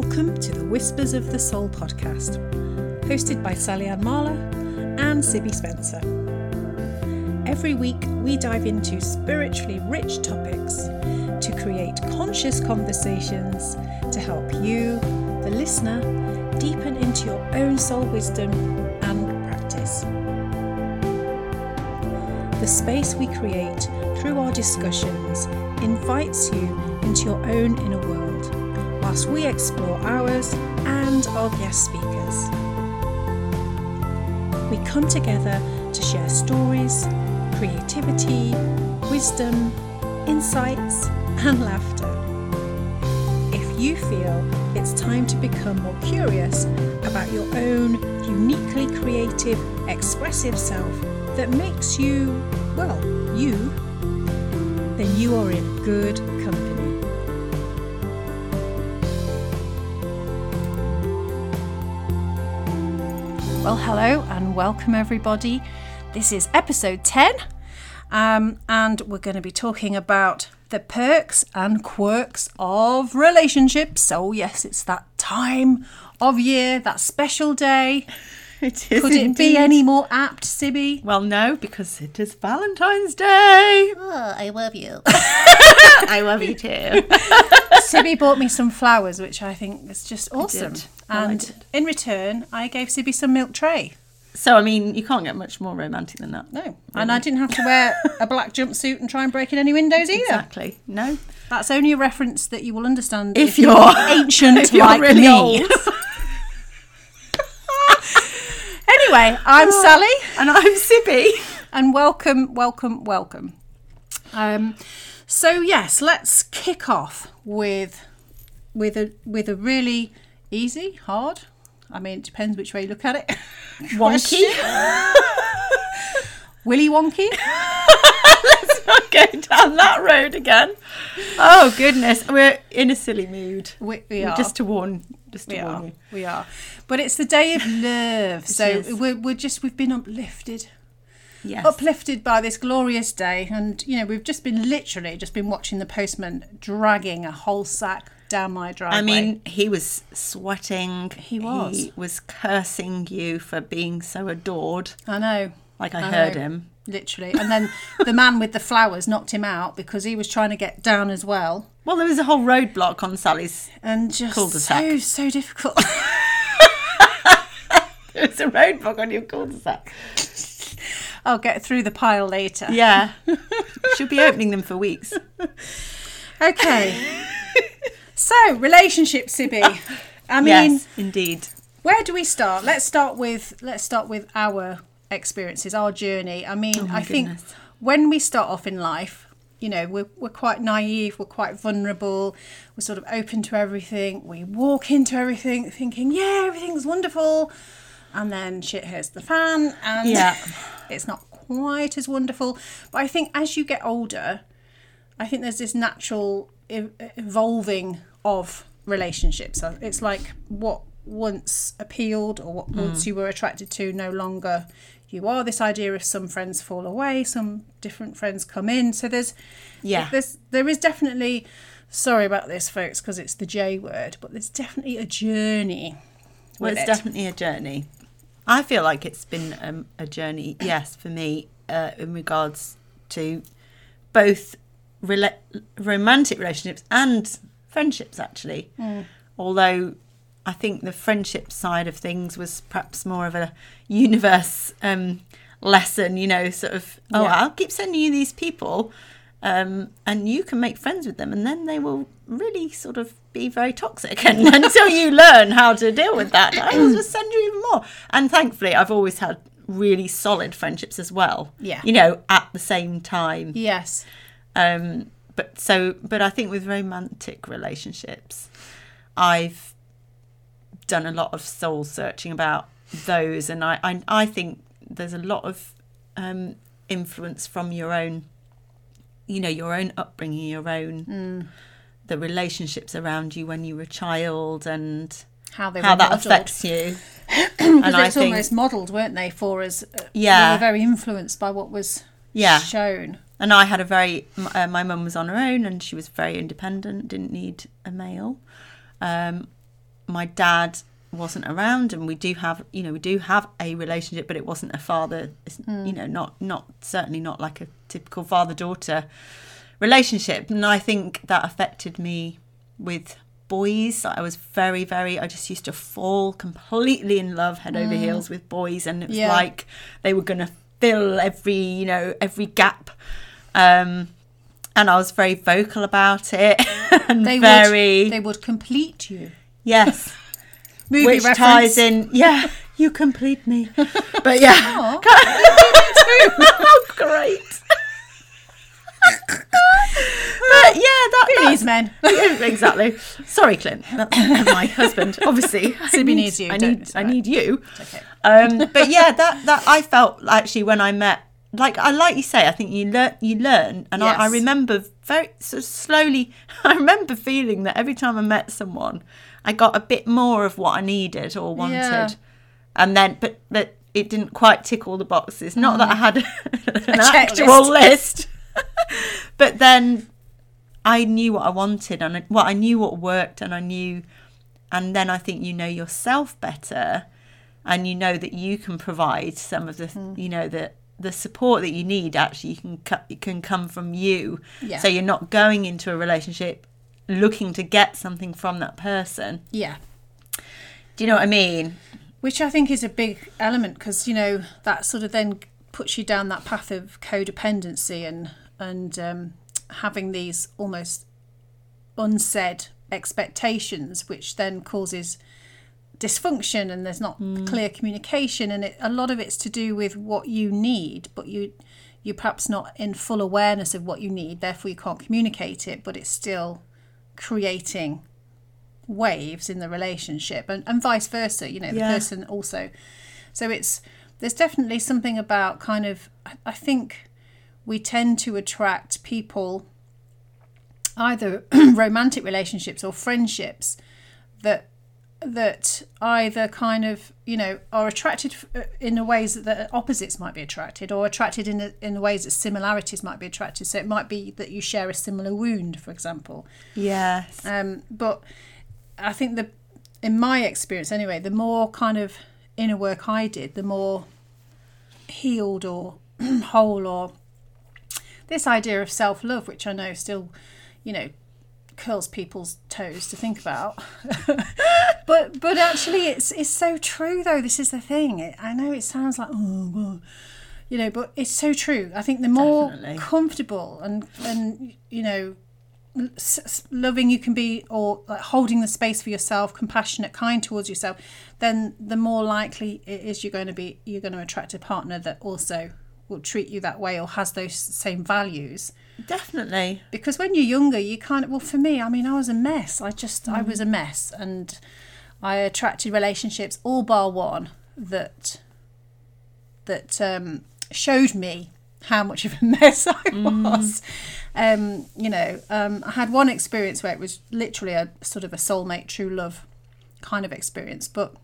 Welcome to the Whispers of the Soul podcast, hosted by Sally Ann Marler and Sibby Spencer. Every week, we dive into spiritually rich topics to create conscious conversations to help you, the listener, deepen into your own soul wisdom and practice. The space we create through our discussions invites you into your own inner world whilst we explore ours and our guest speakers. We come together to share stories, creativity, wisdom, insights, and laughter. If you feel it's time to become more curious about your own uniquely creative, expressive self that makes you, well, you, then you are in good Well, hello and welcome, everybody. This is episode 10, um, and we're going to be talking about the perks and quirks of relationships. So, yes, it's that time of year, that special day. It is Could it be any more apt, Sibby? Well, no, because it is Valentine's Day. Oh, I love you. I love you too. Sibby bought me some flowers, which I think is just awesome. Well, and in return, I gave Sibby some milk tray. So, I mean, you can't get much more romantic than that. No, and I didn't have to wear a black jumpsuit and try and break in any windows either. Exactly. No. That's only a reference that you will understand If you're, you're- ancient if you're like really me. old. anyway, I'm Sally, And I'm Sibby. and welcome, welcome, welcome. Um, so yes, let's kick off with with a with a really easy, hard. I mean, it depends which way you look at it. Wonky. Willy wonky. Let's not go down that road again. Oh, goodness. We're in a silly mood. We, we are. Just to warn, just to we warn are. you. We are. But it's the day of love. so we're, we're just we've been uplifted. Yes. uplifted by this glorious day and you know we've just been literally just been watching the postman dragging a whole sack down my driveway I mean, he was sweating. He was. He was cursing you for being so adored. i know Like I, I heard know. him. literally and then the man with the flowers knocked him out because he was trying to get down as well Well, there was a whole roadblock on Sally's. and just Cul-de-sac. so so difficult There was a roadblock on your cul-de-sac. i'll get through the pile later Yeah. Should be opening them for weeks. okay so relationship sibby. Ah, I mean yes, indeed. where do we start? Let's start with let's start with our experiences our journey. I mean oh i think when we start off in life you know we're, we're quite naive we're quite vulnerable we're sort of open to everything we walk into everything thinking yeah everything's wonderful and then shit hits the fan and Yeah. it's not quite as wonderful. But i think as you get older I think there's this natural evolving of relationships. It's like what once appealed or what once you were attracted to no longer you are. This idea of some friends fall away, some different friends come in. So there's Yeah. there's there is definitely sorry about this folks because it's the J word, but there's definitely a journey. Well, it's it. definitely a journey. I feel like it's been um, a journey, yes, for me, uh, in regards to both rela- romantic relationships and friendships, actually. Although I think the friendship side of things was perhaps more of a universe um, lesson, you know, sort of, oh, Yeah. I'll keep sending you these people. Um, and you can make friends with them, and then they will really sort of be very toxic. And until you learn how to deal with that, I will just send you even more. And thankfully, I've always had really solid friendships as well. Yeah. you know, at the same time. Yes. Um, but so, but I think with romantic relationships, I've done a lot of soul searching about those, and I, I, I think there's a lot of um, influence from your own, you know, your own upbringing, your own, the relationships around you when you were a child, and How they how were that modelled. affects you. And I it's think, almost modelled, weren't they, for us? Uh, Yeah. We were very influenced by what was Yeah. shown. And I had a very, uh, my mum was on her own and she was very independent, didn't need a male. Um, my dad wasn't around and we do have you know we do have a relationship but it wasn't a father it's, you know not not certainly not like a typical father daughter relationship. And i think that affected me with boys. I was very very i just used to fall completely in love head over heels with boys and it was Yeah. like they were going to fill every you know every gap um and i was very vocal about it and They very would they would complete you. yes Movie which reference. ties in yeah you complete me but yeah Aw. oh great but yeah that, These that's men. yeah, exactly sorry clint that's my husband obviously Sibby need- needs you, i need i need you Okay. um but yeah that that i felt actually when i met like i like you say i think you learn you learn and I, I remember very sort of slowly i remember feeling that every time i met someone i got a bit more of what i needed or wanted Yeah. and then but but it didn't quite tick all the boxes not that i had an checklist. actual list but then i knew what i wanted and I, well i knew what worked and i knew and then i think you know yourself better and you know that you can provide some of the Hmm. you know the the support that you need actually can can come from you Yeah. so you're not going into a relationship looking to get something from that person Yeah. do you know what i mean Which I think is a big element because you know that sort of then puts you down that path of codependency and and um, having these almost unsaid expectations, which then causes dysfunction and there's not mm. clear communication and it, a lot of it's to do with what you need but you you're perhaps not in full awareness of what you need therefore you can't communicate it but it's still creating waves in the relationship and, and vice versa you know the Yeah. person also so it's there's definitely something about kind of I- i think we tend to attract people either romantic relationships or friendships that that either kind of you know are attracted uh, in the ways that the opposites might be attracted or attracted in the, in the ways that similarities might be attracted. So it might be that you share a similar wound for example. Yes. Um, but I think the, in my experience anyway, the more kind of inner work I did, the more healed or whole or this idea of self love, which I know still, you know, curls people's toes to think about. but but actually, it's it's so true though. This is the thing. It, I know it sounds like oh well, you know, but it's so true. I think the more Definitely. comfortable and and you know s- s- loving you can be or like holding the space for yourself compassionate kind towards yourself then the more likely it is you're going to be you're going to attract a partner that also will treat you that way or has those same values definitely. Because when you're younger you kind of well for me i mean i was a mess. I just i was a mess. And i attracted relationships all bar one that that um, showed me how much of a mess i was. Um, you know um, i had one experience where it was literally a sort of a soulmate true love kind of experience but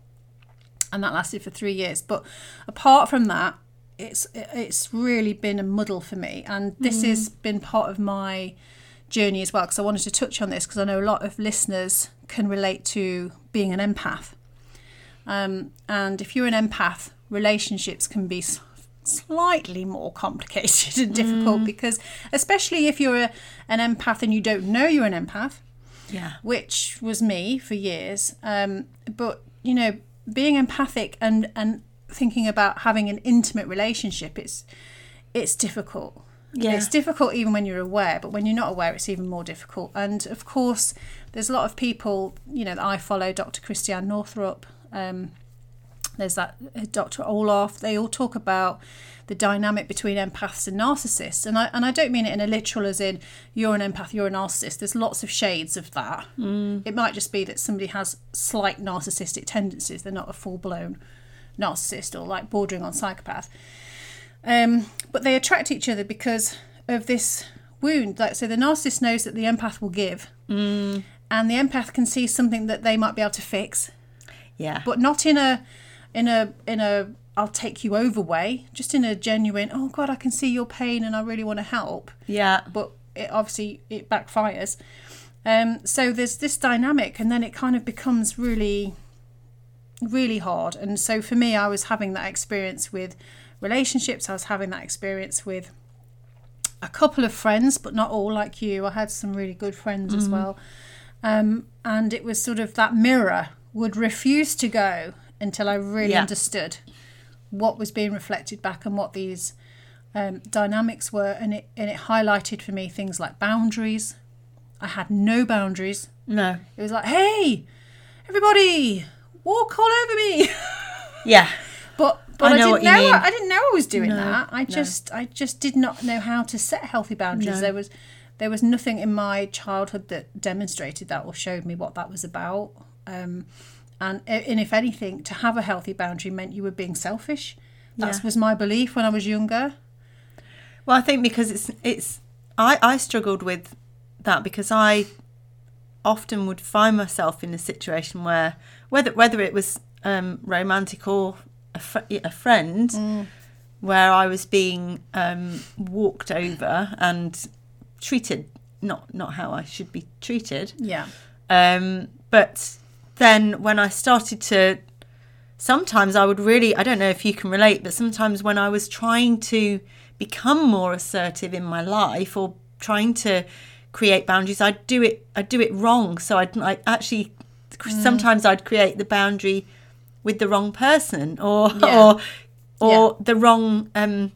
and that lasted for three years. But apart from that it's it's really been a muddle for me and this has been part of my journey as well because I wanted to touch on this because I know a lot of listeners can relate to being an empath. Um, and if you're an empath relationships can be slightly more complicated and difficult because especially if you're a, an empath and you don't know you're an empath yeah. which was me for years. Um, but you know, being empathic and and thinking about having an intimate relationship, it's it's difficult. Yeah. It's difficult even when you're aware, but when you're not aware, it's even more difficult. And of course, there's a lot of people, you know, that I follow, Dr. Christiane Northrup. Um, there's that uh, Dr. Orloff. They all talk about the dynamic between empaths and narcissists, and I and I don't mean it in a literal as in you're an empath, you're a narcissist. There's lots of shades of that. Mm. It might just be that somebody has slight narcissistic tendencies. They're not a full blown narcissist or like bordering on psychopath. Um, but they attract each other because of this wound. Like so, the narcissist knows that the empath will give, and the empath can see something that they might be able to fix yeah but not in a in a in a I'll take you over way, just in a genuine, oh God, I can see your pain and I really want to help. yeah But it obviously it backfires. Um, so there's this dynamic, and then it kind of becomes really, really hard. And so for me, I was having that experience with relationships. I was having that experience with a couple of friends, but not all like you. I had some really good friends as well. Um, and it was sort of that mirror would refuse to go until I really Yeah. understood what was being reflected back and what these um, dynamics were. And it, and it highlighted for me things like boundaries. I had no boundaries. No. It was like, hey, everybody, walk all over me. Yeah. But but I I, didn't know mean. I didn't know I was doing No, that. I no. just I just did not know how to set healthy boundaries. No. There was there was nothing in my childhood that demonstrated that or showed me what that was about. Um, and and if anything, to have a healthy boundary meant you were being selfish. That Yeah. was my belief when I was younger. Well, I think because it's it's I I struggled with that because I often would find myself in a situation where whether whether it was um, romantic or a, fr- a friend where I was being um, walked over and treated not not how I should be treated. Yeah. Um, but then when I started to, sometimes I would really, I don't know if you can relate, but sometimes when I was trying to become more assertive in my life or trying to create boundaries, I'd do it, I'd do it wrong. So I'd like actually, sometimes I'd create the boundary with the wrong person or, Yeah. or, or the wrong, um,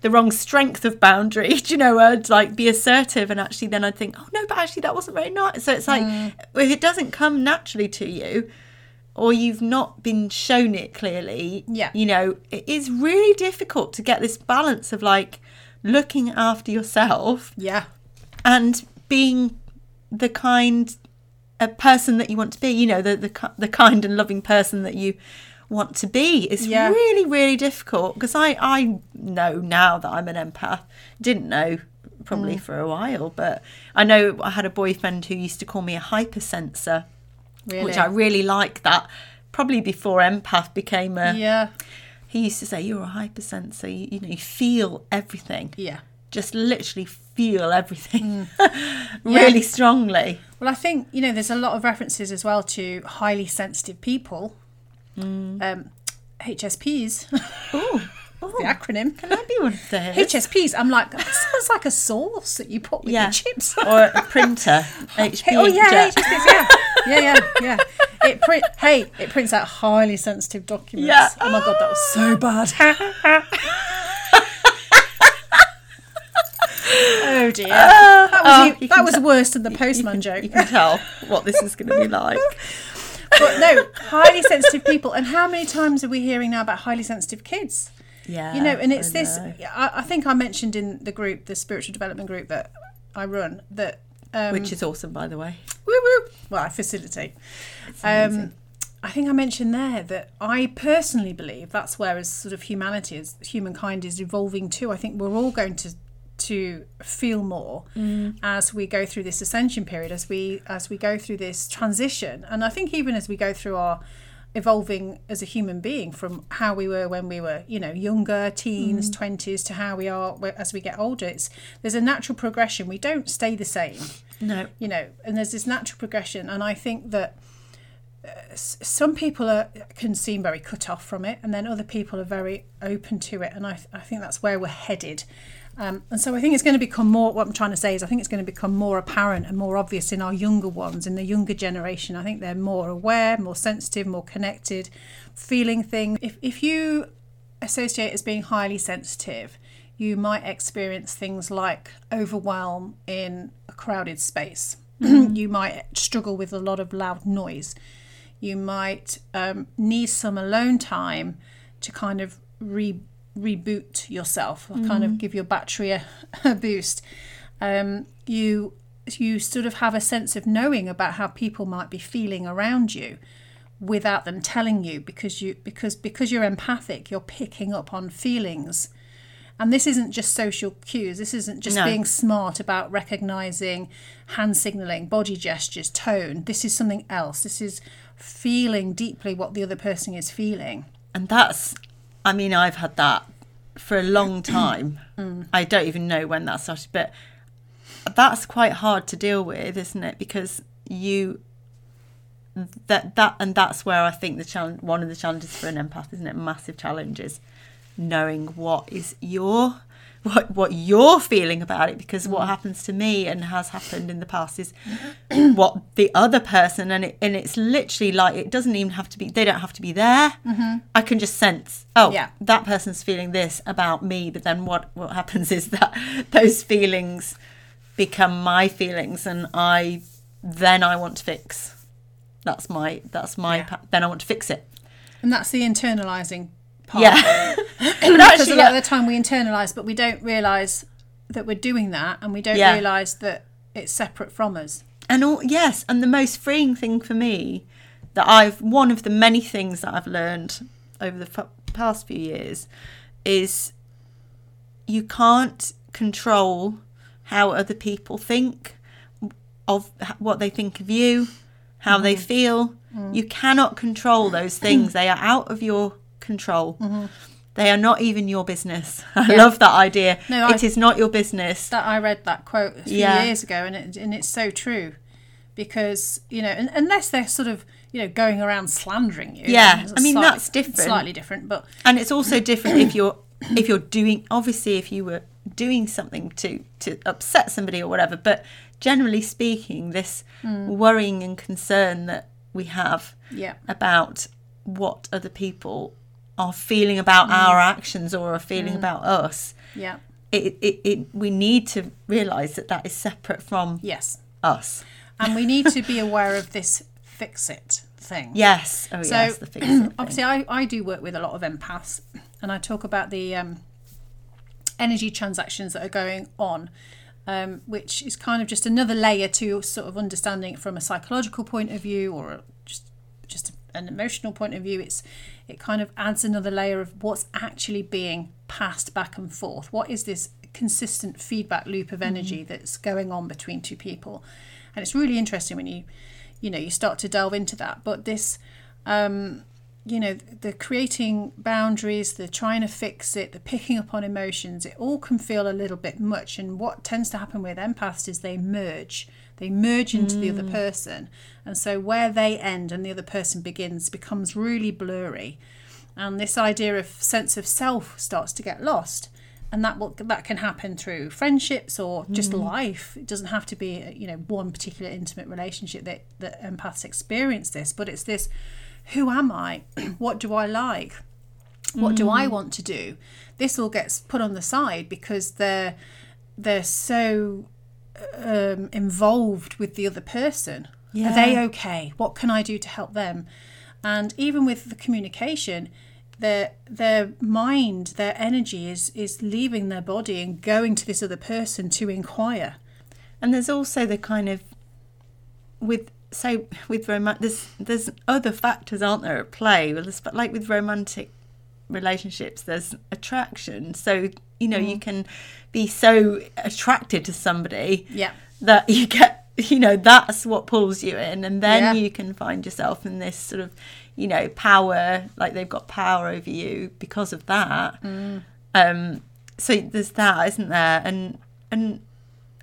the wrong strength of boundary. Do you know, I'd like be assertive and actually then I'd think, oh no, but actually that wasn't very nice. So it's like Mm. if it doesn't come naturally to you or you've not been shown it clearly, Yeah. you know, it is really difficult to get this balance of like looking after yourself Yeah. and being the kind a person that you want to be you know the the, the kind and loving person that you want to be is Yeah. really really difficult because i i know now that i'm an empath didn't know probably Mm. for a while but i know i had a boyfriend who used to call me a hypersensor Really. which i really like that probably before empath became a yeah. he used to say you're a hypersensor you, you know you feel everything Yeah. Just literally feel everything Mm. really strongly. Well, I think you know there's a lot of references as well to highly sensitive people. Mm. Um, HSPs, Oh, the acronym. can I be one of those? HSPs. I'm like that sounds like a sauce that you put with Yeah. your chips. or a printer, HP Hey, oh yeah. HSPs. Yeah, yeah, yeah, yeah. It print. Hey, it prints out highly sensitive documents. Yeah. Oh my god, that was so bad. Oh dear. That was, oh, you that was tell- worse than the postman joke. You joke. can tell what this is going to be like. But no, highly sensitive people. And how many times are we hearing now about highly sensitive kids? Yeah, You know, and it's I this. I, I think I mentioned in the group, the spiritual development group that I run, that um, which is awesome, by the way. woo woo. Well, I facilitate. Um, I think I mentioned there that I personally believe that's where, as sort of humanity, as humankind is evolving to. I think we're all going to to feel more mm. as we go through this ascension period, as we as we go through this transition, and I think even as we go through our evolving as a human being from how we were when we were you know younger teens mm. 20s to how we are as we get older it's there's a natural progression. We don't stay the same. No, you know and there's this natural progression. And i think that some people are, can seem very cut off from it and then other people are very open to it and i, I think that's where we're headed um, and so i think it's going to become more what i'm trying to say is i think it's going to become more apparent and more obvious in our younger ones in the younger generation i think they're more aware more sensitive more connected feeling things if, if you associate as being highly sensitive you might experience things like overwhelm in a crowded space. you might struggle with a lot of loud noise. You might um, need some alone time to kind of re- reboot yourself, or kind of give your battery a, a boost. Um, you you sort of have a sense of knowing about how people might be feeling around you without them telling you because you because because you're empathic you're picking up on feelings and this isn't just social cues this isn't just No. being smart about recognizing hand signaling body gestures tone this is something else this is feeling deeply what the other person is feeling and that's. I mean, I've had that for a long time. Mm. I don't even know when that started, but that's quite hard to deal with, isn't it? Because you that that and that's where I think the challenge one of the challenges for an empath, isn't it? Massive challenges knowing what is your what what you're feeling about it because what mm. happens to me and has happened in the past is mm-hmm. what the other person and it, and it's literally like it doesn't even have to be they don't have to be there. Mm-hmm. I can just sense oh Yeah. that person's feeling this about me but then what what happens is that those feelings become my feelings and i then i want to fix. That's my that's my Yeah. pa- then i want to fix it. And that's the internalizing part. yeah but Because actually a lot of the time we internalize, but we don't realize that we're doing that, and we don't Yeah. realize that it's separate from us. And all yes, and the most freeing thing for me that I've one of the many things that I've learned over the f- past few years is you can't control how other people think of what they think of you, how they Mm-hmm. feel. You cannot control those things. they are out of your control. They are not even your business. I Mm-hmm. Yeah. love that idea. No, it I- is not your business. That I read that quote a few Yeah. years ago, and it, and it's so true, because you know, un unless they're sort of you know going around slandering you. Yeah, I mean, that's different. Slightly different, but and it's also different if you're if you're doing obviously if you were doing something to to upset somebody or whatever but generally speaking this worrying and concern that we have yeah, about what other people are feeling about our actions or are feeling about us yeah, it, it, it we need to realize that that is separate from yes, us. And we need to be aware of this fix it thing. yes. Oh So yes the fix it obviously, I, I do work with a lot of empaths, and I talk about the um, energy transactions that are going on, um, which is kind of just another layer to sort of understanding it from a psychological point of view or just just an emotional point of view. It's it kind of adds another layer of what's actually being passed back and forth. What is this consistent feedback loop of energy that's going on between two people? And it's really interesting when you you know you start to delve into that. But this um, you know the creating boundaries the trying to fix it the picking up on emotions it all can feel a little bit much and what tends to happen with empaths is they merge they merge into the other mm. person. And so where they end and the other person begins becomes really blurry. And this idea of sense of self starts to get lost. And that will that can happen through friendships or just mm. life. It doesn't have to be you know one particular intimate relationship that that empaths experience this. But it's this who am i? What do i like? What do i mm. want to do? This all gets put on the side because they're they're so um, involved with the other person? Are they okay? What can i do to help them? And even with the communication their their mind their energy is is leaving their body and going to this other person to inquire. And there's also the kind of with so with romantic there's there's other factors aren't there at play? Well like with romantic relationships there's attraction. So you know you can be so attracted to somebody yeah. that you get you know that's what pulls you in. And then Yeah. you can find yourself in this sort of you know power like they've got power over you because of that. Um so there's that isn't there? And and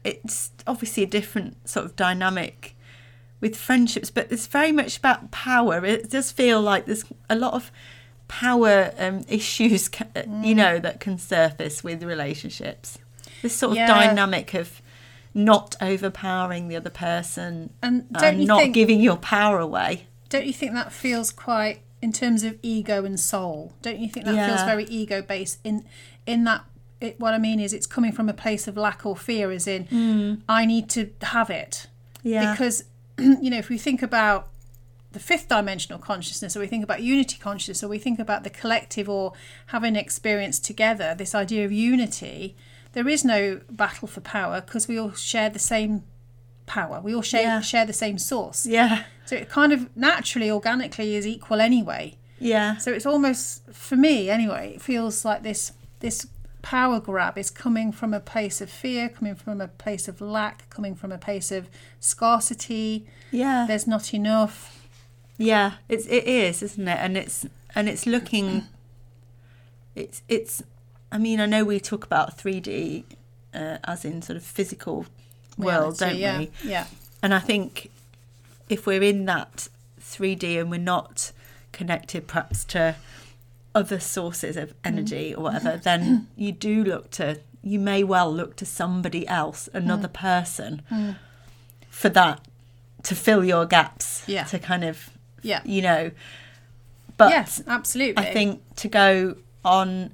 it's obviously a different sort of dynamic with friendships but it's very much about power. It does feel like there's a lot of power um, issues uh, you mm. know that can surface with relationships. This sort of Yeah. dynamic of not overpowering the other person and and not think giving your power away. Don't you think that feels quite in terms of ego and soul don't you think that feels very ego based in in that it, what i mean is it's coming from a place of lack or fear as in mm. i need to have it. Yeah. Because you know if we think about the fifth dimensional consciousness or we think about unity consciousness or we think about the collective or having experience together this idea of unity there is no battle for power because we all share the same power. We all share Yeah. share the same source. Yeah. So it kind of naturally organically is equal anyway. Yeah. So it's almost for me anyway it feels like this this power grab is coming from a place of fear coming from a place of lack coming from a place of scarcity. Yeah. There's not enough Yeah, it's it is, isn't it? And it's and it's looking. It's it's. I mean, I know we talk about three D, uh, as in sort of physical world, reality, don't yeah. we? Yeah. And I think if we're in that 3D and we're not connected perhaps to other sources of energy or whatever, then you do look to, you may well look to somebody else, another person, for that to fill your gaps. Yeah. To kind of, Yeah. you know. But yes, absolutely. I think to go on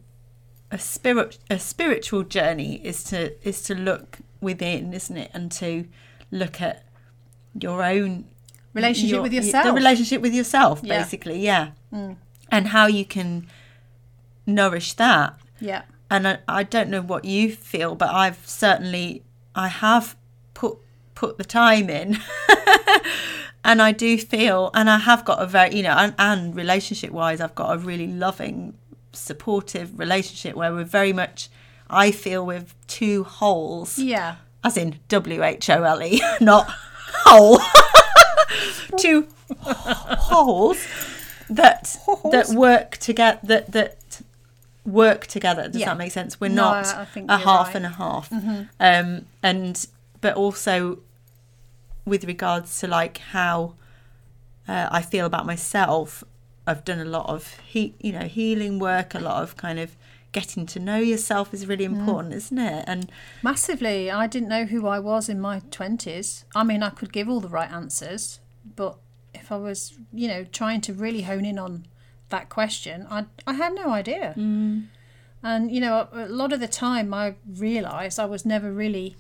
a spirit a spiritual journey is to is to look within, isn't it? And to look at your own relationship your- with yourself. The relationship with yourself, Yeah. Mm. basically, yeah. And how you can nourish that. yeah. And I, I don't know what you feel, but I've certainly I have put put the time in. and I do feel and I have got a very you know, and, and relationship wise I've got a really loving, supportive relationship where we're very much I feel with two holes Yeah. as in W H O L E, not hole. Two holes that that work together. That that work together. Does Yeah. that make sense? We're No, not a half right. and a half. Um, and but also with regards to like how uh, I feel about myself, I've done a lot of he, you know, healing work. A lot of kind of getting to know yourself is really important, isn't it? And Massively. I didn't know who I was in my 20s. I mean, I could give all the right answers, but if I was, you know, trying to really hone in on that question, I, I had no idea. Mm. And, you know, a, a lot of the time I realised I was never really,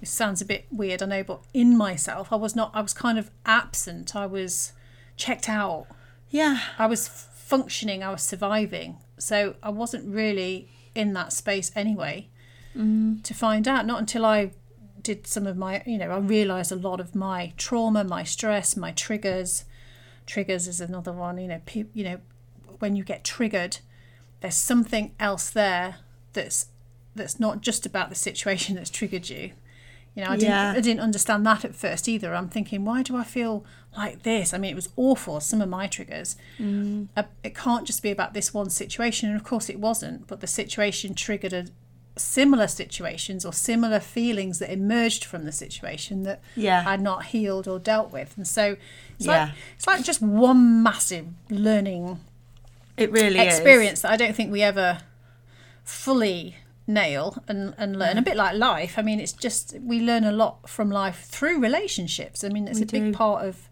it sounds a bit weird, I know, but in myself, I was not, I was kind of absent. I was checked out. yeah, I was functioning, I was surviving. So I wasn't really in that space anyway mm-hmm. to find out. Not until I did some of my, you know, I realised a lot of my trauma, my stress, my triggers. Triggers is another one, you know, pe- you know, when you get triggered, there's something else there that's that's not just about the situation that's triggered you. You know, I didn't Yeah. I didn't understand that at first either. I'm thinking, why do I feel like this? I mean, it was awful. Some of my triggers. Uh, it can't just be about this one situation, and of course it wasn't. But the situation triggered a similar situations or similar feelings that emerged from the situation that Yeah. I'd not healed or dealt with, and so it's Yeah. like it's like just one massive learning it really is. experience that I don't think we ever fully nail and, and learn. A mm-hmm. bit like life. I mean, it's just we learn a lot from life through relationships. I mean, it's We a big part of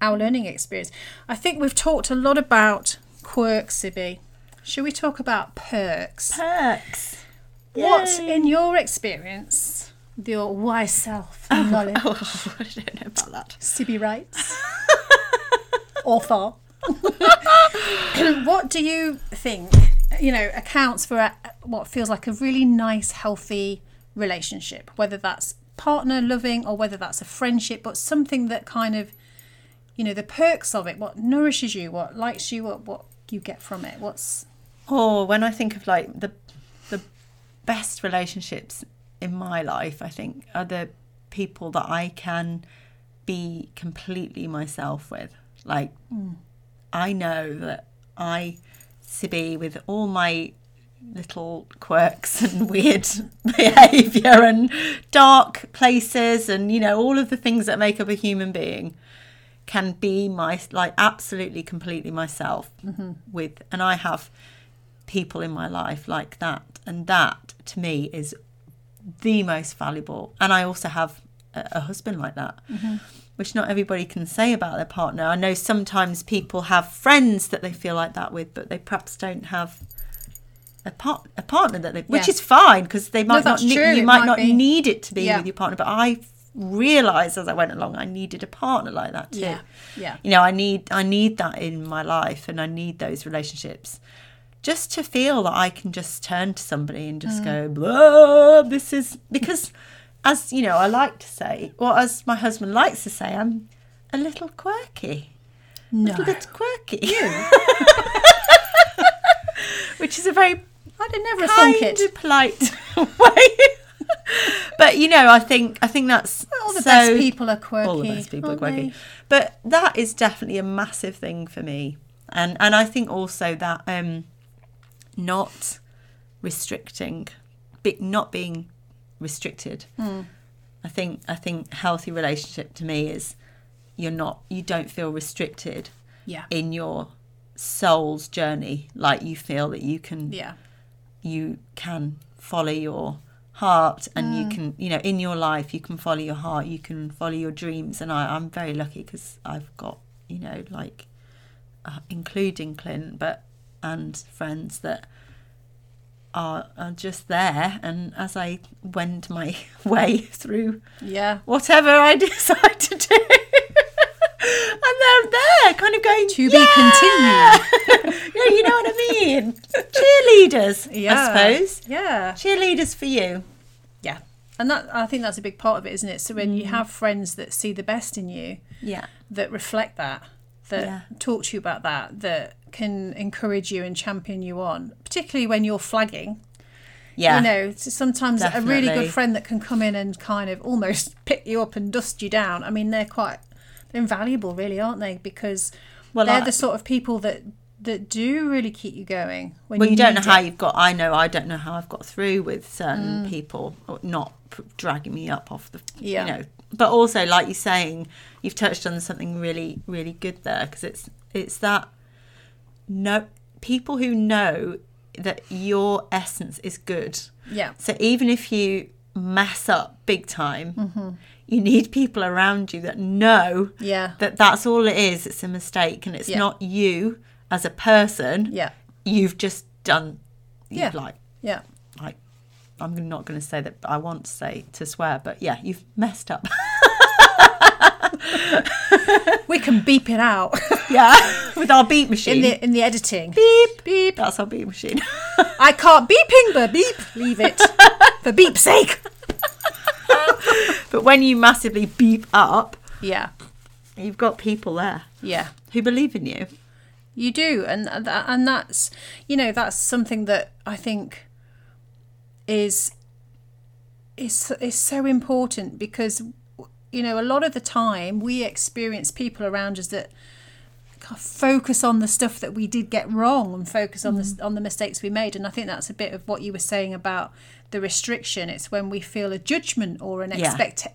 our learning experience. I think we've talked a lot about quirks, Sibby. Should we talk about perks? Perks. What, Yay. in your experience, your wise self and oh, knowledge, Oh, I don't know about that. Sibby writes, author. what do you think, you know, accounts for a, what feels like a really nice, healthy relationship? Whether that's partner loving or whether that's a friendship, but something that kind of, you know, the perks of it, what nourishes you, what lights you up, what you get from it. What's Oh, when I think of like the the best relationships in my life, I think are the people that I can be completely myself with. Like hmm. I know that I Sibby with all my little quirks and weird behavior and dark places and you know all of the things that make up a human being can be my like absolutely completely myself mm-hmm. with and I have people in my life like that. And that to me is the most valuable. And I also have a, a husband like that mm-hmm. which not everybody can say about their partner. I know sometimes people have friends that they feel like that with but they perhaps don't have a part a partner that they which is fine because they might not that's need, you it might might not be. need it to be Yeah. with your partner but I realized as I went along I needed a partner like that too. Yeah, yeah, you know i need i need that in my life and i need those relationships just to feel that i can just turn to somebody and just mm. go blah this is because as you know i like to say or as my husband likes to say i'm a little quirky. No, a little bit quirky. You. which is a very I did never kind thunk it. polite way but you know i think i think that's All the so best people are quirky. all the best people are quirky. they? But that is definitely a massive thing for me, and and I think also that um, not restricting, be, not being restricted, Hmm. I think I think healthy relationship to me is you're not you don't feel restricted Yeah. in your soul's journey like you feel that you can Yeah. You can follow your heart and Mm. you can you know in your life you can follow your heart you can follow your dreams and I, i'm very lucky because i've got you know like uh, including clint but and friends that are, are just there and as i wend my way through Yeah. whatever i decide to do and they're there kind of going To be yeah! continued. yeah you know what i mean cheerleaders Yeah. i suppose Yeah. cheerleaders for you Yeah. And that I think that's a big part of it, isn't it? So when you mm. have friends that see the best in you, yeah that reflect that, that Yeah. talk to you about that, that can encourage you and champion you on, particularly when you're flagging. yeah You know, so sometimes a really good friend that can come in and kind of almost pick you up and dust you down. I mean, they're quite they're invaluable, really, aren't they? Because Well, they're I- the sort of people that that do really keep you going. When well you don't know need how you've got i know i don't know how i've got through with certain Mm. people not dragging me up off the Yeah. you know but also like you're saying you've touched on something really really good there because it's it's that no people who know that your essence is good Yeah. so even if you mess up big time you need people around you that know Yeah. that that's all it is it's a mistake and it's Yeah. not you as a person Yeah. you've just done you've Yeah. like Yeah. like i'm not going to say that i want to say to swear but yeah you've messed up We can beep it out yeah with our beep machine in the in the editing. beep Beep. that's our beep machine I can't beeping, but beep. Leave it for beep's sake. but when you massively beep up Yeah. you've got people there Yeah. who believe in you You do, and and that's you know that's something that I think is is is so important because you know a lot of the time we experience people around us that focus on the stuff that we did get wrong and focus on the mm. on the mistakes we made, and I think that's a bit of what you were saying about the restriction. It's when we feel a judgment or an Yeah. expect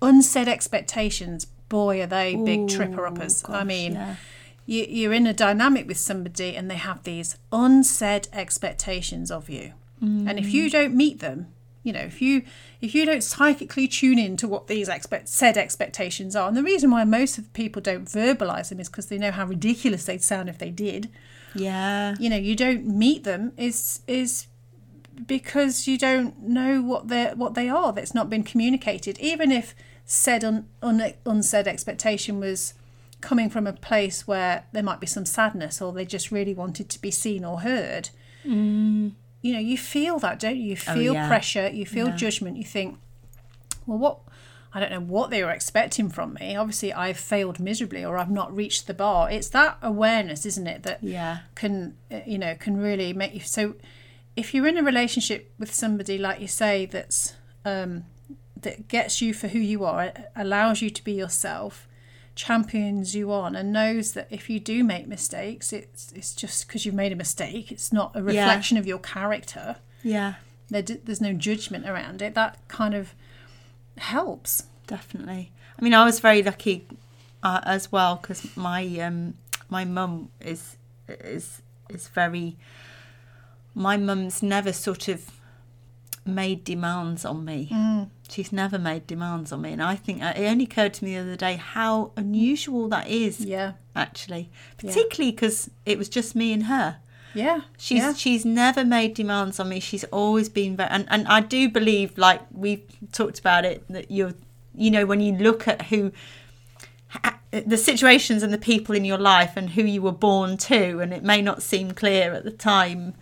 unsaid expectations. Boy, are they big tripper uppers! I mean yeah. You, you're in a dynamic with somebody and they have these unsaid expectations of you. And if you mm. don't meet them you know if you if you don't psychically tune in to what these expect said expectations are and the reason why most of people don't verbalize them is because they know how ridiculous they'd sound if they did. Yeah. You know you don't meet them is is because you don't know what they what they are that's not been communicated. Even if said un, un, unsaid expectation was coming from a place where there might be some sadness or they just really wanted to be seen or heard you know you feel that don't you you feel Oh, yeah. pressure you feel Yeah. judgment you think well what I don't know what they were expecting from me. Obviously, I've failed miserably or I've not reached the bar. It's that awareness, isn't it, that yeah can uh, you know can really make you so if you're in a relationship with somebody like you say that's um that gets you for who you are allows you to be yourself champions you on and knows that if you do make mistakes it's it's just because you've made a mistake it's not a Yeah. reflection of your character yeah there, there's no judgment around it that kind of helps definitely. I mean, I was very lucky uh, as well because my um, my mum is is is very. My mum's never sort of made demands on me. She's never made demands on me, and I think uh, it only occurred to me the other day how unusual that is. yeah Actually, particularly because it was just me and her. yeah She's yeah. she's never made demands on me. She's always been very and, and I do believe like we've talked about it that you're you know when you look at who the situations and the people in your life and who you were born to and it may not seem clear at the time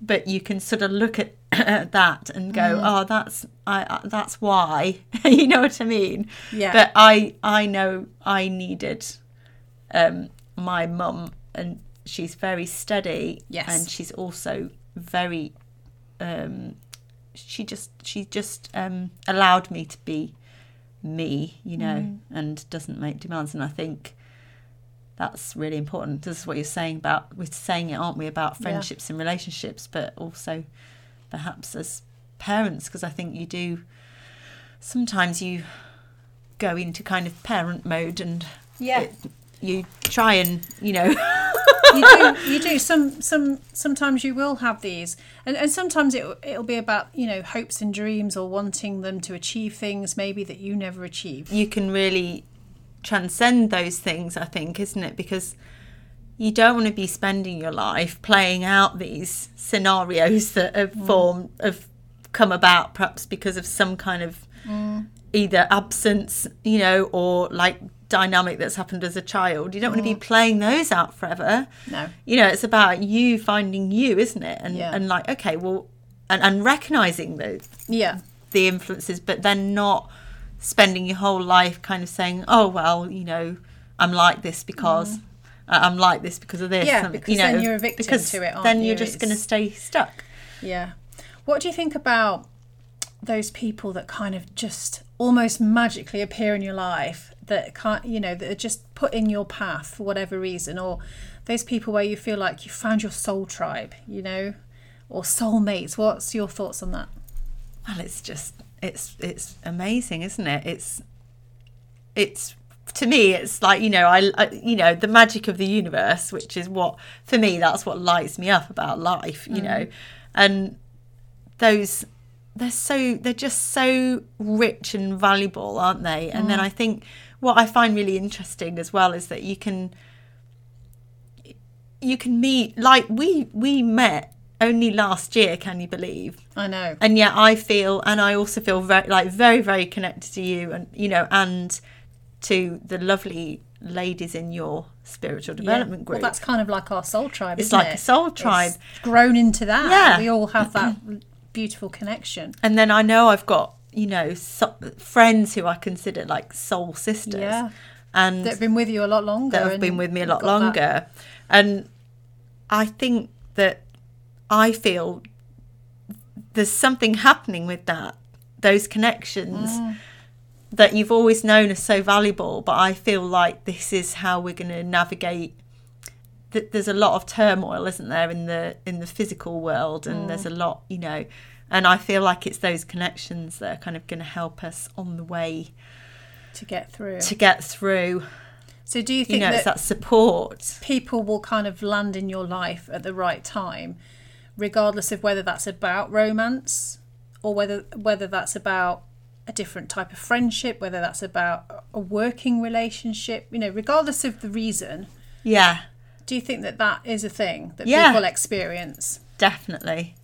but you can sort of look at that and go Mm. oh that's I, that's why you know what I mean Yeah. but I I know I needed um, my mum, and she's very steady. Yes. and she's also very. Um, she just she just um, allowed me to be me, you know, Mm. and doesn't make demands. And I think that's really important. This is what you're saying about we're saying it, aren't we, about Yeah. friendships and relationships, but also perhaps as parents, because I think you do sometimes you go into kind of parent mode and Yeah. it- you try and you know. You do you do. Some some sometimes you will have these. And, and sometimes it, it'll be about you know hopes and dreams or wanting them to achieve things maybe that you never achieved. You can really transcend those things i think isn't it? Because you don't want to be spending your life playing out these scenarios that have mm. formed have come about perhaps because of some kind of mm. either absence you know or like dynamic that's happened as a child. You don't want to be mm. playing those out forever. No. You know it's about you finding you isn't it? And Yeah. and like okay well and, and recognizing those yeah. the influences, but then not spending your whole life kind of saying, "Oh well, you know, I'm like this because I- Uh, I'm like this because of this." Yeah, um, because you know, then you're a victim because to it, aren't then you? you're just going to stay stuck. yeah what do you think about those people that kind of just almost magically appear in your life that can't you know that are just put in your path for whatever reason or those people where you feel like you found your soul tribe you know or soulmates what's your thoughts on that Well, it's just it's it's amazing, isn't it? It's it's to me it's like you know I, I you know the magic of the universe which is what for me that's what lights me up about life you know. Mm. And those they're so they're just so rich and valuable aren't they? And then mm. i think what i find really interesting as well is that you can you can meet like we we met only last year can you believe? I know. And yet I feel, and I also feel very, like very, very connected to you, and you know, and to the lovely ladies in your spiritual development Yeah. group. Well, that's kind of like our soul tribe. It's like a soul tribe. It's grown into that. Yeah. we all have that beautiful connection. and then I know I've got you know so, friends who I consider like soul sisters, Yeah. and That have been with you a lot longer. that have been with me a lot got that- longer, and I think that I feel there's something happening with that those connections Mm. That you've always known are so valuable but i feel like this is how we're going to navigate th- there's a lot of turmoil isn't there in the in the physical world and there's a Mm. lot you know and i feel like it's those connections that are kind of going to help us on the way to get through. to get through so, do you you think know that, it's that support people will kind of land in your life at the right time, regardless of whether that's about romance or whether whether that's about a different type of friendship, whether that's about a working relationship? You know, regardless of the reason, yeah do you think that that is a thing that Yeah. people experience? definitely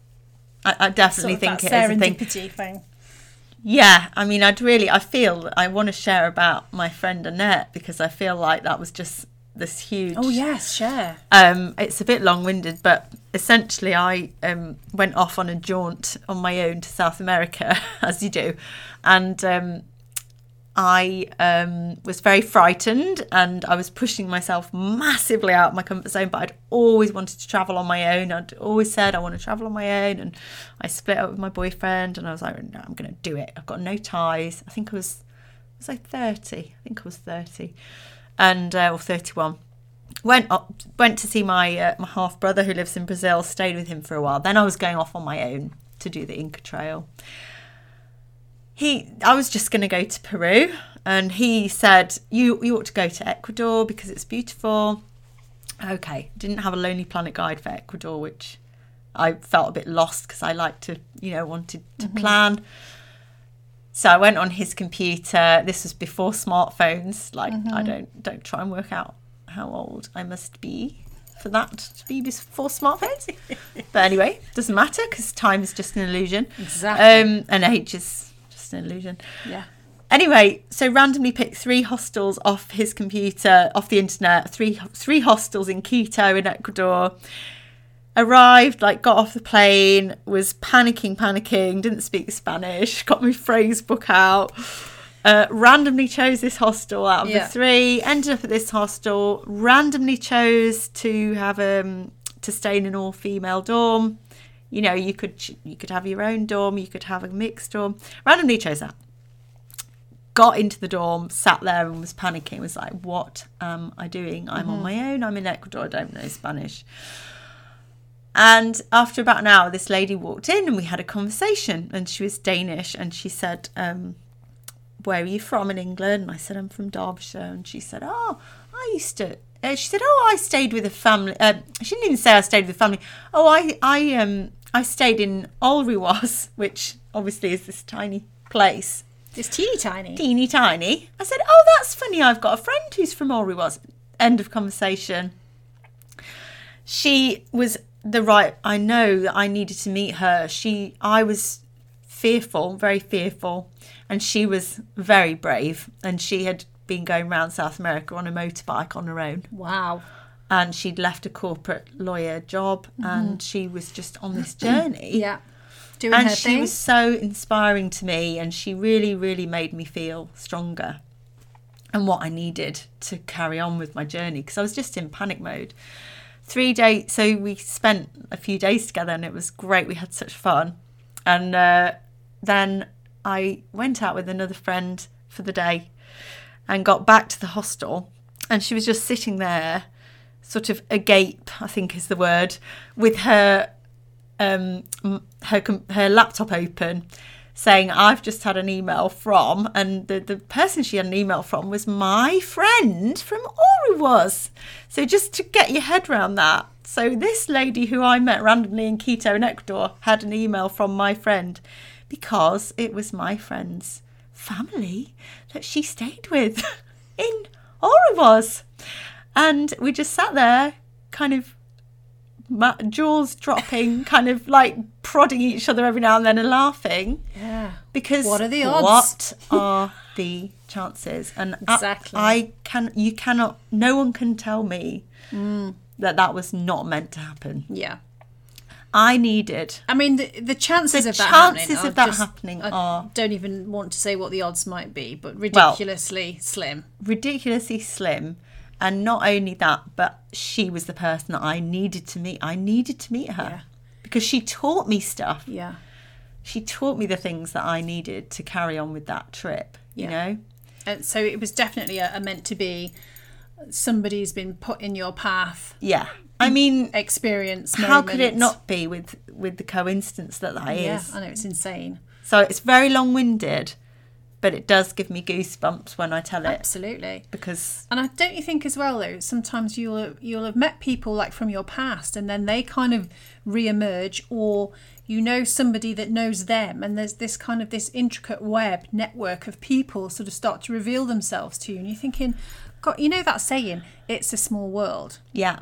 I, I definitely Sort of think that it is a thing. serendipity thing. Yeah, I mean, I'd really, I feel I want to share about my friend Annette because I feel like that was just this huge. Oh yes, share. Um, it's a bit long-winded, but essentially, I um, went off on a jaunt on my own to South America, as you do, and um, I um, was very frightened, and I was pushing myself massively out of my comfort zone. But I'd always wanted to travel on my own. I'd always said I want to travel on my own, and I split up with my boyfriend, and I was like, no, I'm going to do it. I've got no ties. I think I was was I 30? I think I was 30, and uh, or 31 went up went to see my uh, my half brother who lives in Brazil stayed with him for a while. Then I was going off on my own to do the Inca Trail he I was just going to go to Peru and he said you you ought to go to Ecuador because it's beautiful. Okay didn't have a lonely planet guide for Ecuador which I felt a bit lost because I like to you know wanted to plan. So I went on his computer. This was before smartphones. Like I don't don't try and work out how old I must be for that to be before smartphones. but anyway, doesn't matter because time is just an illusion. Exactly. Um, and age is just an illusion. Yeah. Anyway, so randomly picked three hostels off his computer, off the internet. Three three hostels in Quito in Ecuador. Arrived, like got off the plane, was panicking, panicking, didn't speak Spanish, got my phrase book out. Uh, randomly chose this hostel out of Yeah. the three. Ended up at this hostel. Randomly chose to have um to stay in an all female dorm. You know, you could you could have your own dorm, you could have a mixed dorm. Randomly chose that got into the dorm, sat there and was panicking. Was like, "What am I doing? I'm on my own. I'm in Ecuador. I don't know Spanish." And after about an hour, this lady walked in and we had a conversation. And she was Danish, and she said, um, where are you from in England? And I said, I'm from Derbyshire. And she said, oh, I used to. Uh, she said, oh, I stayed with a family. Uh, she didn't even say I stayed with a family. Oh, I, I, um, I stayed in Alrewas, which obviously is this tiny place, It's teeny tiny. teeny tiny. I said, oh, that's funny. I've got a friend who's from Alrewas. End of conversation. She was the right. I know that I needed to meet her. She, I was fearful, very fearful, and she was very brave. And she had been going around South America on a motorbike on her own. Wow. and she'd left a corporate lawyer job. And she was just on this journey. Yeah. Doing and her she thing. was so inspiring to me. And she really really made me feel stronger. And what i needed to carry on with my journey. Because i was just in panic mode. Three days so we spent a few days together and it was great. We had such fun. And uh, then i went out with another friend for the day and got back to the hostel. And she was just sitting there sort of agape i think is the word with her um her her laptop open saying i've just had an email from and the, the person she had an email from was my friend from was. So just to get your head around that so this lady who i met randomly in quito in ecuador had an email from my friend because it was my friend's family that she stayed with in Alrewas. And we just sat there, kind of ma- jaws dropping, kind of like prodding each other every now and then and laughing. yeah. Because What are the odds? What are the chances? And I- Exactly. I, can, you cannot, no one can tell me Mm. that that was not meant to happen. Yeah. I needed I mean, the, the chances The of that chances happening of are that just- happening I are- don't even want to say what the odds might be, but ridiculously slim. ridiculously slim. And not only that, but she was the person that I needed to meet. I needed to meet her Yeah. because she taught me stuff. Yeah. She taught me the things that I needed to carry on with that trip, you know? And so it was definitely a, a meant to be. Somebody's been put in your path. Yeah. I mean, Experience. how could it not be with with the coincidence that that is? Yeah, I know it's insane. So it's very long-winded, but it does give me goosebumps when I tell it Absolutely. because And I don't you think as well though sometimes you'll you'll have met people like from your past and then they kind of re-emerge or you know somebody that knows them and there's this kind of this intricate web network of people sort of start to reveal themselves to you and you're thinking God you know that saying it's a small world yeah,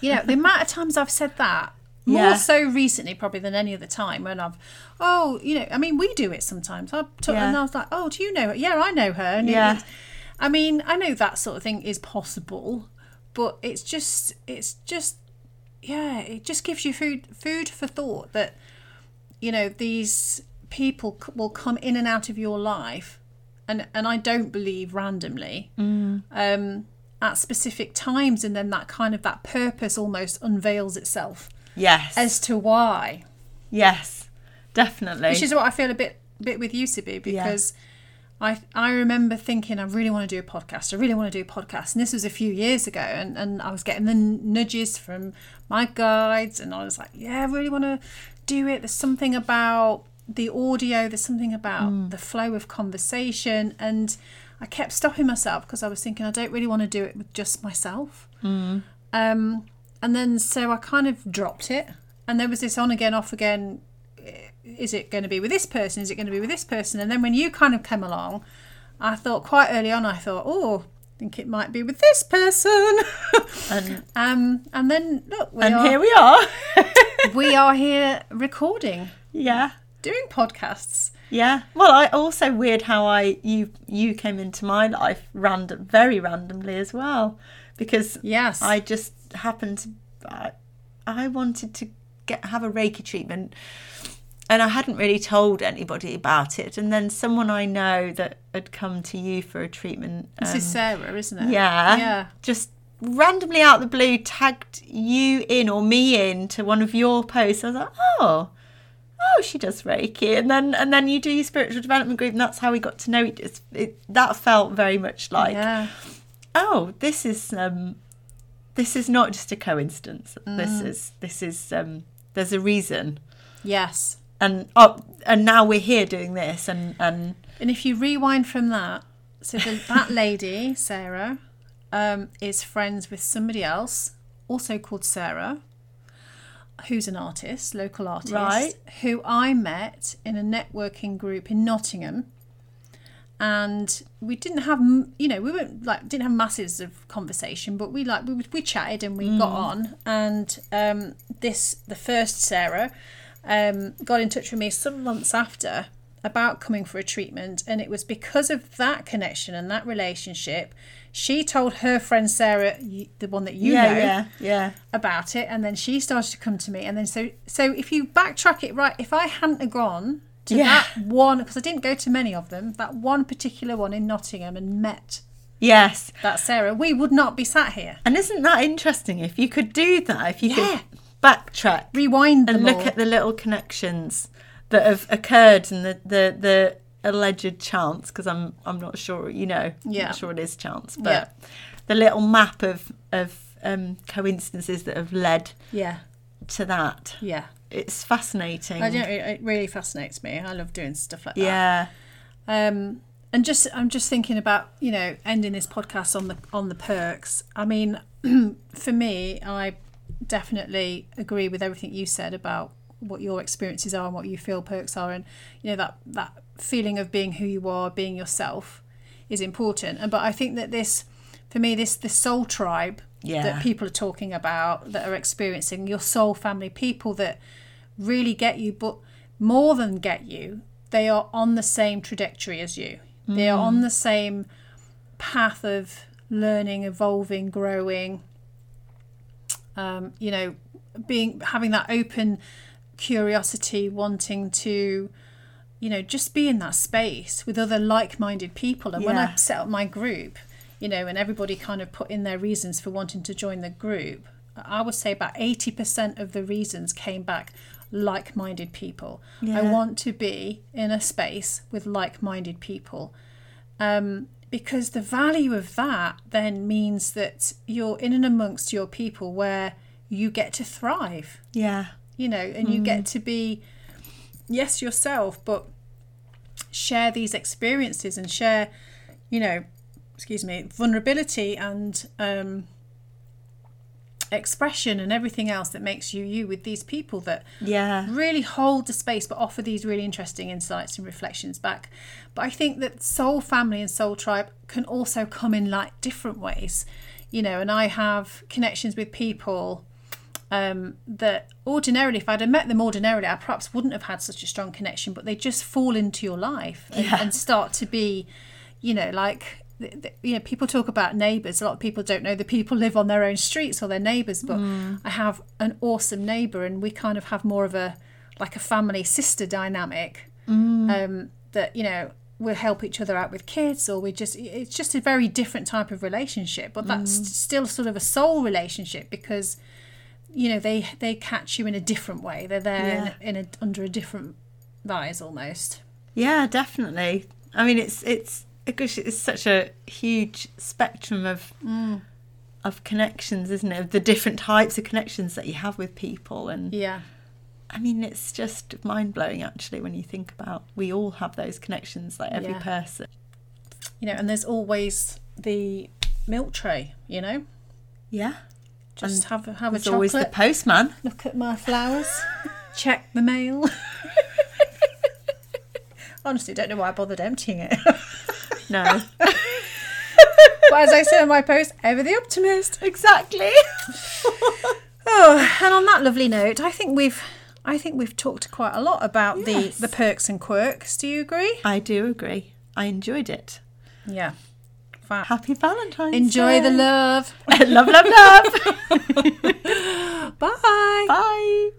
you know the amount of times I've said that more Yeah. so recently probably than any other time when I've oh you know I mean we do it sometimes I took, Yeah. and I was like oh do you know her yeah I know her and Yeah. I mean I know that sort of thing is possible but it's just it's just yeah it just gives you food food for thought that you know these people c- will come in and out of your life and and I don't believe randomly um at specific times and then that kind of that purpose almost unveils itself. Yes, as to why. Yes, definitely. which is what I feel a bit bit with you Sibby because I I remember thinking I really want to do a podcast. I really want to do a podcast. And this was a few years ago and, and I was getting the nudges from my guides and I was like yeah I really want to do it. There's something about the audio there's something about mm. the flow of conversation. And I kept stopping myself because I was thinking I don't really want to do it with just myself um, and then so I kind of dropped it and there was this on again off again is it going to be with this person? Is it going to be with this person? And then when you kind of came along, I thought quite early on, I thought, oh, I think it might be with this person. and um, and then look, we and are here we are. we are here recording, yeah. doing podcasts. Yeah. Well, I also weird how I you you came into my life random, very randomly as well, because Yes, I just happened to I, I wanted to get have a Reiki treatment, and I hadn't really told anybody about it, and then someone I know that had come to you for a treatment. this um, is Sarah, isn't it? yeah. yeah. Just randomly out of the blue tagged you in or me in to one of your posts. I was like, oh, oh, she does Reiki, and then and then you do your spiritual development group, and that's how we got to know each. It, it, that felt very much like, yeah, oh, this is um, this is not just a coincidence. This Mm. is this is um, there's a reason, yes, and oh, and now we're here doing this, and and And if you rewind from that, so the, that lady, Sarah, um, is friends with somebody else, also called Sarah, who's an artist, local artist, Right. who I met in a networking group in Nottingham. And we didn't have, you know, we weren't like didn't have masses of conversation, but we like we, we chatted and we got on. And um, this the first Sarah um, got in touch with me some months after about coming for a treatment, and it was because of that connection and that relationship. She told her friend Sarah, the one that you yeah, know, yeah, yeah, about it, and then she started to come to me, and then so so if you backtrack it right, if I hadn't gone to Yeah. that one, because I didn't go to many of them, that one particular one in Nottingham and met yes. that Sarah, we would not be sat here. And isn't that interesting? If you could do that, if you Yeah. could backtrack Rewind and look all. at the little connections that have occurred and the the, the alleged chance, because I'm I'm not sure, you know, I'm not sure it is chance, but Yeah. the little map of of um, coincidences that have led yeah, to that. yeah. It's fascinating. I don't. It it really fascinates me. I love doing stuff like that. yeah, Um, and just I'm just thinking about you know ending this podcast on the on the perks. I mean, for me, I definitely agree with everything you said about what your experiences are and what you feel perks are, and you know that that feeling of being who you are, being yourself, is important. And but I think that this, for me, this the soul tribe Yeah. that people are talking about that are experiencing your soul family, people that really get you, but more than get you, they are on the same trajectory as you. They are on the same path of learning, evolving, growing. Um, you know, being having that open curiosity, wanting to, you know, just be in that space with other like-minded people. And when I set up my group, you know, and everybody kind of put in their reasons for wanting to join the group, I would say about 80% of the reasons came back like minded people. I want to be in a space with like minded people. Um, because the value of that then means that you're in and amongst your people where you get to thrive, yeah, you know, and you get to be, yes, yourself, but share these experiences and share, you know, excuse me, vulnerability and um, expression and everything else that makes you you with these people that yeah, really hold the space but offer these really interesting insights and reflections back. But I think that soul family and soul tribe can also come in like different ways, you know, and I have connections with people um, that ordinarily, if I'd have met them ordinarily, I perhaps wouldn't have had such a strong connection, but they just fall into your life and, Yeah. and start to be, you know, like, you know, people talk about neighbours. A lot of people don't know the people live on their own streets or their neighbours, but I have an awesome neighbour and we kind of have more of a, like a family sister dynamic um, that, you know, we'll help each other out with kids or we just it's just a very different type of relationship but that's still sort of a soul relationship because you know they they catch you in a different way they're there in, in a under a different guise almost yeah, definitely. I mean, it's it's oh gosh, it's such a huge spectrum of mm. of connections, isn't it? Of the different types of connections that you have with people, and yeah I mean, it's just mind blowing actually when you think about we all have those connections, like every Yeah. person. you know and there's always the milk tray you know Yeah, just have a have a there's always the postman. look at my flowers check the mail honestly don't know why i bothered emptying it No, but as i said in my post ever the optimist exactly. Oh, and on that lovely note, I think we've I think we've talked quite a lot about Yes. the the perks and quirks. Do you agree? I do agree. I enjoyed it. Yeah. Happy Valentine's Enjoy the love. love, love, love. Bye. Bye.